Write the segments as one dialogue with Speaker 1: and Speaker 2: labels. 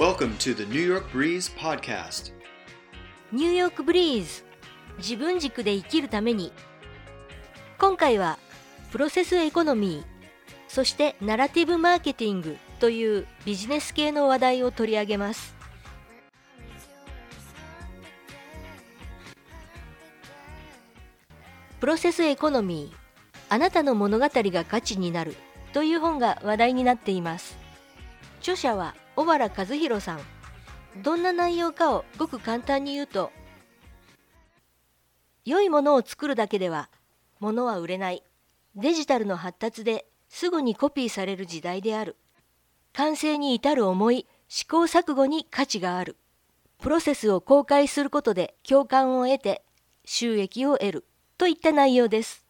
Speaker 1: Welcome to the New York Breeze podcast.
Speaker 2: ニューヨークブリーズ。自分軸で生きるために。今回はプロセスエコノミーそしてナラティブマーケティングというビジネス系の話題を取り上げます。プロセスエコノミーあなたの物語が価値になるという本が話題になっています。著者は小原和弘さん。どんな内容かをごく簡単に言うと良いものを作るだけでは物は売れない。デジタルの発達ですぐにコピーされる時代である。完成に至る思い試行錯誤に価値がある。プロセスを公開することで共感を得て収益を得る。といった内容です。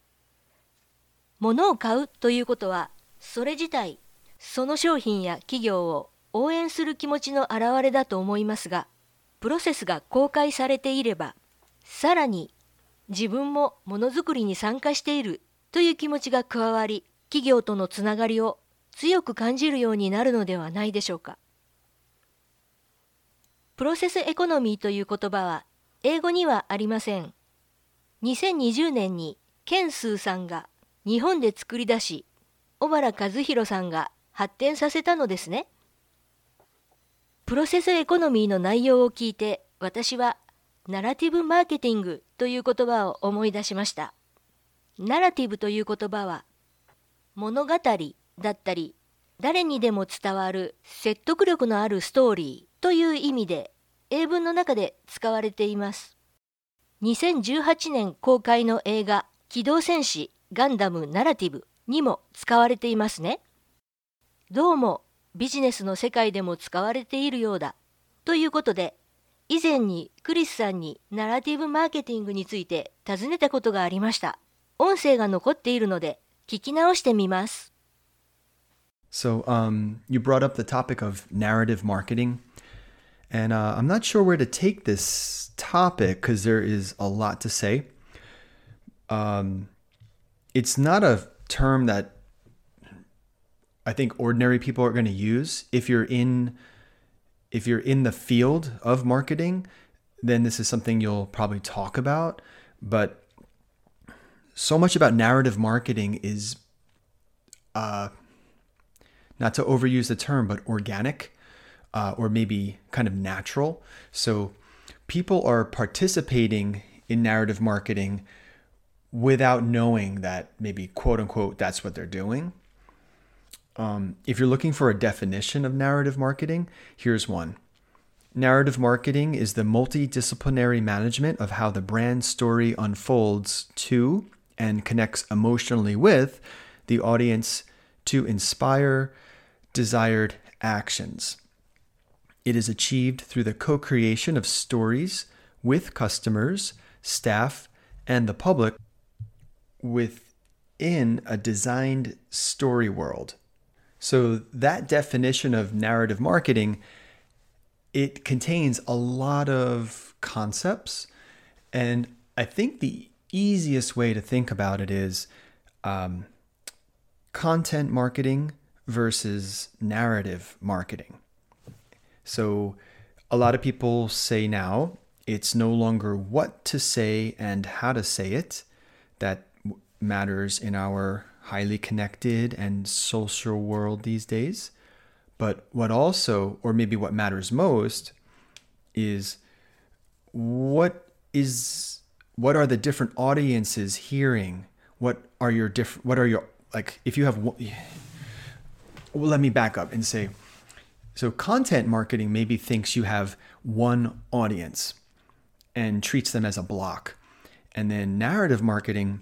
Speaker 2: 物を買うということはそれ自体その商品や企業を応援する気持ちの表れだと思いますがプロセスが公開されていればさらに自分もものづくりに参加しているという気持ちが加わり企業とのつながりを強く感じるようになるのではないでしょうか。プロセスエコノミーという言葉は英語にはありません。2020年にケンスーさんが日本で作り出し小原和弘さんが発展させたのですね。プロセスエコノミーの内容を聞いて私はナラティブマーケティングという言葉を思い出しました。ナラティブという言葉は物語だったり誰にでも伝わる説得力のあるストーリーという意味で英文の中で使われています。2018年公開の映画機動戦士ガンダムナラティブにも使われていますね。どうもビジネスの世界でも使われているようだ。ということで、以前にクリスさんにナラティブマーケティングについて尋ねたことがありました。音声が残っているので聞き直してみます。
Speaker 3: So, um, you brought up the topic of narrative marketing. And uh, I'm not sure where to take this topic because there is a lot to say. Um, it's not a term that I think ordinary people are going to use. If you're in if you're in the field of marketing, then this is something you'll probably talk about, but so much about narrative marketing is uh not to overuse the term, but organic uh, or maybe kind of natural. So people are participating in narrative marketing without knowing that maybe quote unquote that's what they're doing. Um, if you're looking for a definition of narrative marketing, here's one. Narrative marketing is the multidisciplinary management of how the brand story unfolds to and connects emotionally with the audience to inspire desired actions. It is achieved through the co creation of stories with customers, staff, and the public within a designed story world. So that definition of narrative marketing it contains a lot of concepts and I think the easiest way to think about it is um, content marketing versus narrative marketing. So a lot of people say now it's no longer what to say and how to say it that matters in our highly connected and social world these days. But what also, or maybe what matters most, is what is what are the different audiences hearing? What are your different? What are your like? If you have, well, let me back up and say, so content marketing maybe thinks you have one audience and treats them as a block, and then narrative marketing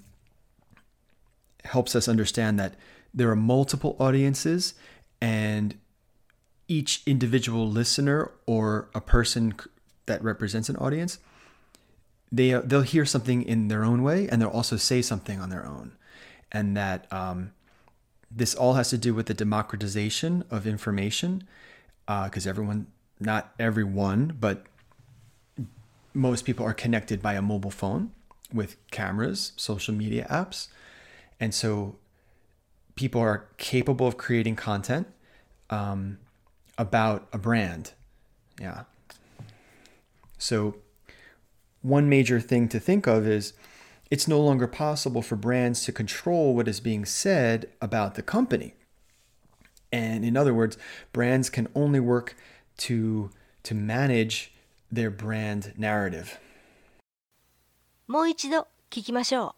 Speaker 3: helps us understand that there are multiple audiences and each individual listener or a person that represents an audience they they'll hear something in their own way and they'll also say something on their own. And that um, this all has to do with the democratization of information because uh, everyone not everyone but most people are connected by a mobile phone with cameras social media apps and so people are capable of creating content um, about a brand. Yeah. So, one major thing to think of is it's no longer possible for brands to control what is being said about the company. And in other words, brands can only work to, to manage their brand narrative.
Speaker 2: もう一度聞きましょう。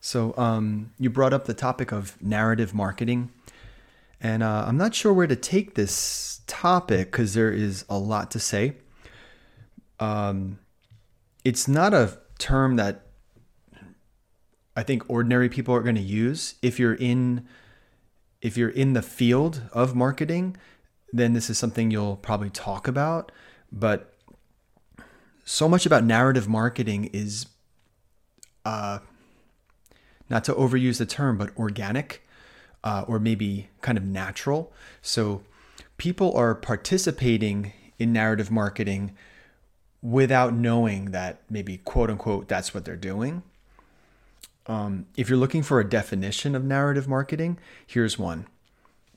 Speaker 3: So, um, you brought up the topic of narrative marketing. And uh, I'm not sure where to take this topic because there is a lot to say. Um, it's not a term that I think ordinary people are going to use. If you're in if you're in the field of marketing, then this is something you'll probably talk about. But so much about narrative marketing is uh, not to overuse the term, but organic uh, or maybe kind of natural. So people are participating in narrative marketing without knowing that maybe quote unquote that's what they're doing. Um, if you're looking for a definition of narrative marketing, here's one.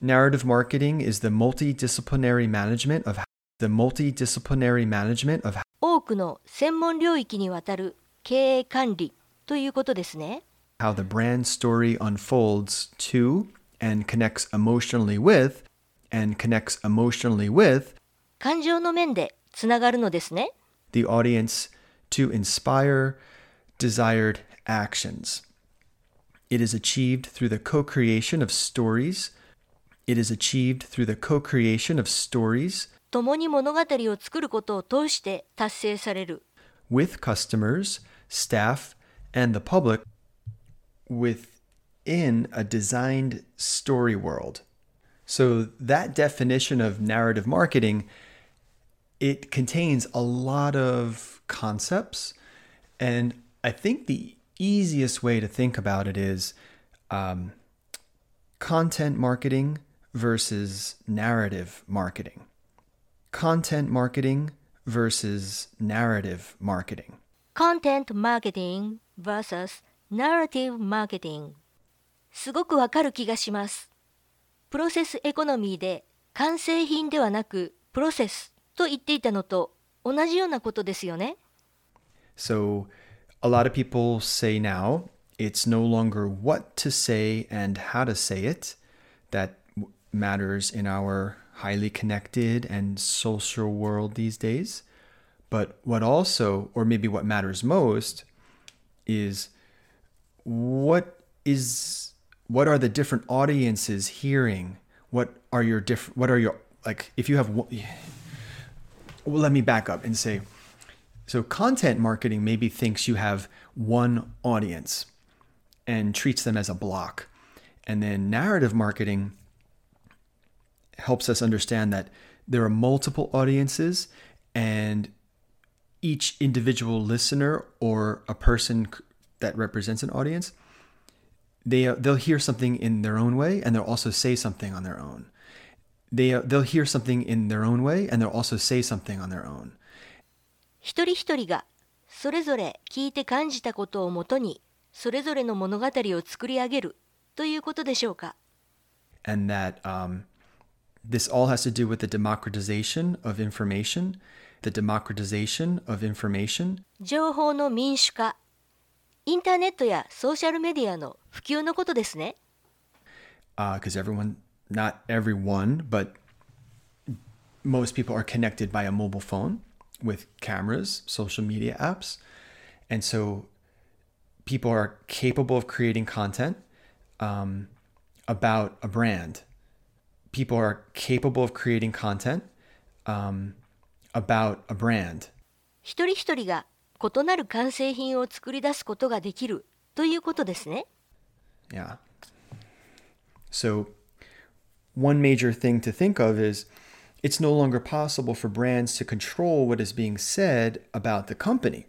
Speaker 3: Narrative marketing is the multidisciplinary management of the multidisciplinary management of
Speaker 2: 多くの専門領域にわたる経営管理ということですね。
Speaker 3: how the brand story unfolds to and connects emotionally with and connects emotionally with
Speaker 2: 感情の面でつながるのですね。
Speaker 3: the audience to inspire desired actions. It is achieved through the co creation of stories. It is achieved through the co creation of stories
Speaker 2: 共に物語を作ることを通して達成される。
Speaker 3: with customers, staff, and the public within a designed story world. So that definition of narrative marketing it contains a lot of concepts and I think the easiest way to think about it is um, content marketing versus narrative marketing. Content marketing versus narrative marketing.
Speaker 2: Content Marketing vs Narrative Marketing すごくわかる気がします。プロセスエコノミーで完成品ではなくプロセスと言っていたのと同じようなことですよね。
Speaker 3: So, a lot of people say now it's no longer what to say and how to say it that w- matters in our highly connected and social world these days. But what also, or maybe what matters most, is what is what are the different audiences hearing? What are your different? What are your like? If you have, well, let me back up and say, so content marketing maybe thinks you have one audience and treats them as a block. And then narrative marketing helps us understand that there are multiple audiences and each individual listener or a person that represents an audience they uh, they'll hear something in their own way and they'll also say something on their own they uh, they'll hear something in their own way and they'll also say something on their own
Speaker 2: 一人一人がそれぞれ聞いて感じたことをもとにそれぞれの物語を作り上げるということでしょうか。
Speaker 3: and that um, this all has to do with the democratization of information, the democratization of information,
Speaker 2: 情報の民主化、 インターネットやソーシャルメディアの普及のことですね。
Speaker 3: because everyone, not everyone, but most people are connected by a mobile phone with cameras, social media apps. And so people are capable of creating content um, about a brand. People are capable of creating content um, about a brand.
Speaker 2: 一人一人が異なる完成品を作り出すことができるということですね。
Speaker 3: Yeah. So, one major thing to think of is it's no longer possible for brands to control what is being said about the company.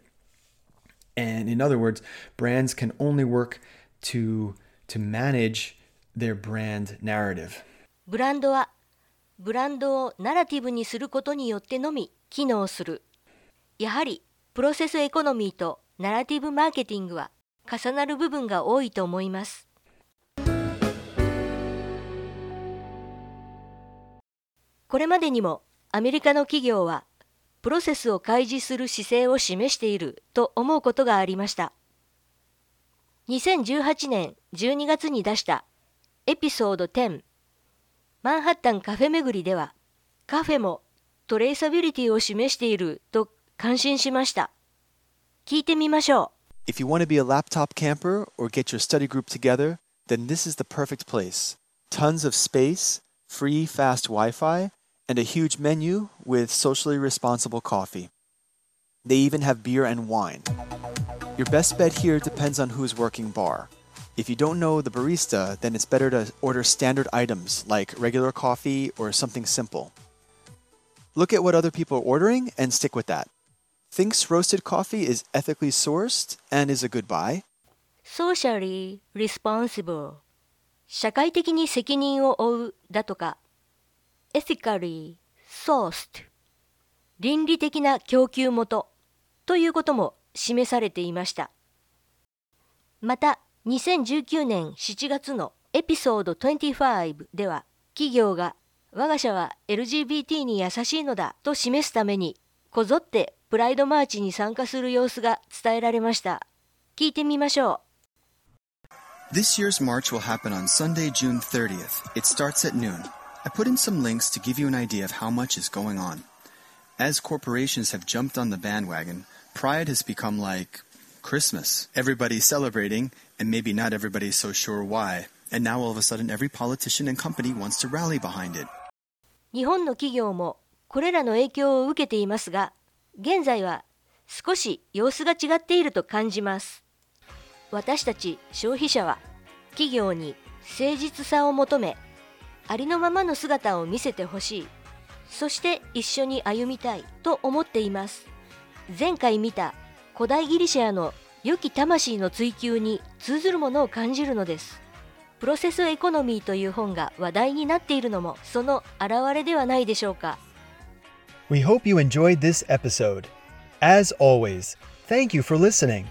Speaker 3: And in other words, brands can only work to, to manage their brand narrative.
Speaker 2: ブランドはブランドをナラティブにすることによってのみ機能する。やはりプロセスエコノミーとナラティブマーケティングは重なる部分が多いと思います。これまでにもアメリカの企業はプロセスを開示する姿勢を示していると思うことがありました。2018年12月に出したエピソード10マンハッタンカフェ巡りではカフェもトレーサビリティを示していると感心しました。聞いてみましょ
Speaker 3: う。If you want to be a laptop camper or get your study group together, then this is the perfect place. Tons of space, free fast Wi Fi, and a huge menu with socially responsible coffee. They even have beer and wine. Your best bet here depends on who's working bar. If you don't know the barista, then it's better to order standard items like regular coffee or something simple. Look at what other people are ordering and stick with that. Thinks roasted coffee is ethically sourced and is a good buy.
Speaker 2: Socially responsible 社会的に責任を負うだとか ethically sourced 倫理的な供給元ということも示されていました。また、2019年7月のエピソード25では、企業が我が社は LGBT に優しいのだと示すために、こぞってプライドマーチに参加する様子が伝えられました。聞いてみましょう。
Speaker 4: This year's march will happen on Sunday, June 30th. It starts at noon. I put in some links to give you an idea of how much is going on. As corporations have jumped on the bandwagon, Pride has become like Christmas. Everybody's celebrating, and maybe not everybody's so sure why. And now all of a sudden, every politician and company wants to rally behind it.
Speaker 2: 日本の企業もこれらの影響を受けていますが、現在は少し様子が違っていると感じます。私たち消費者は企業に誠実さを求め、ありのままの姿を見せてほしい。そして一緒に歩みたいと思っています。前回見た古代ギリシャの良き魂の追求に通ずるものを感じるのです。プロセスエコノミーという本が話題になっているのもその表れではないでしょうか。
Speaker 5: We hope you enjoyed this episode. As always, thank you for listening.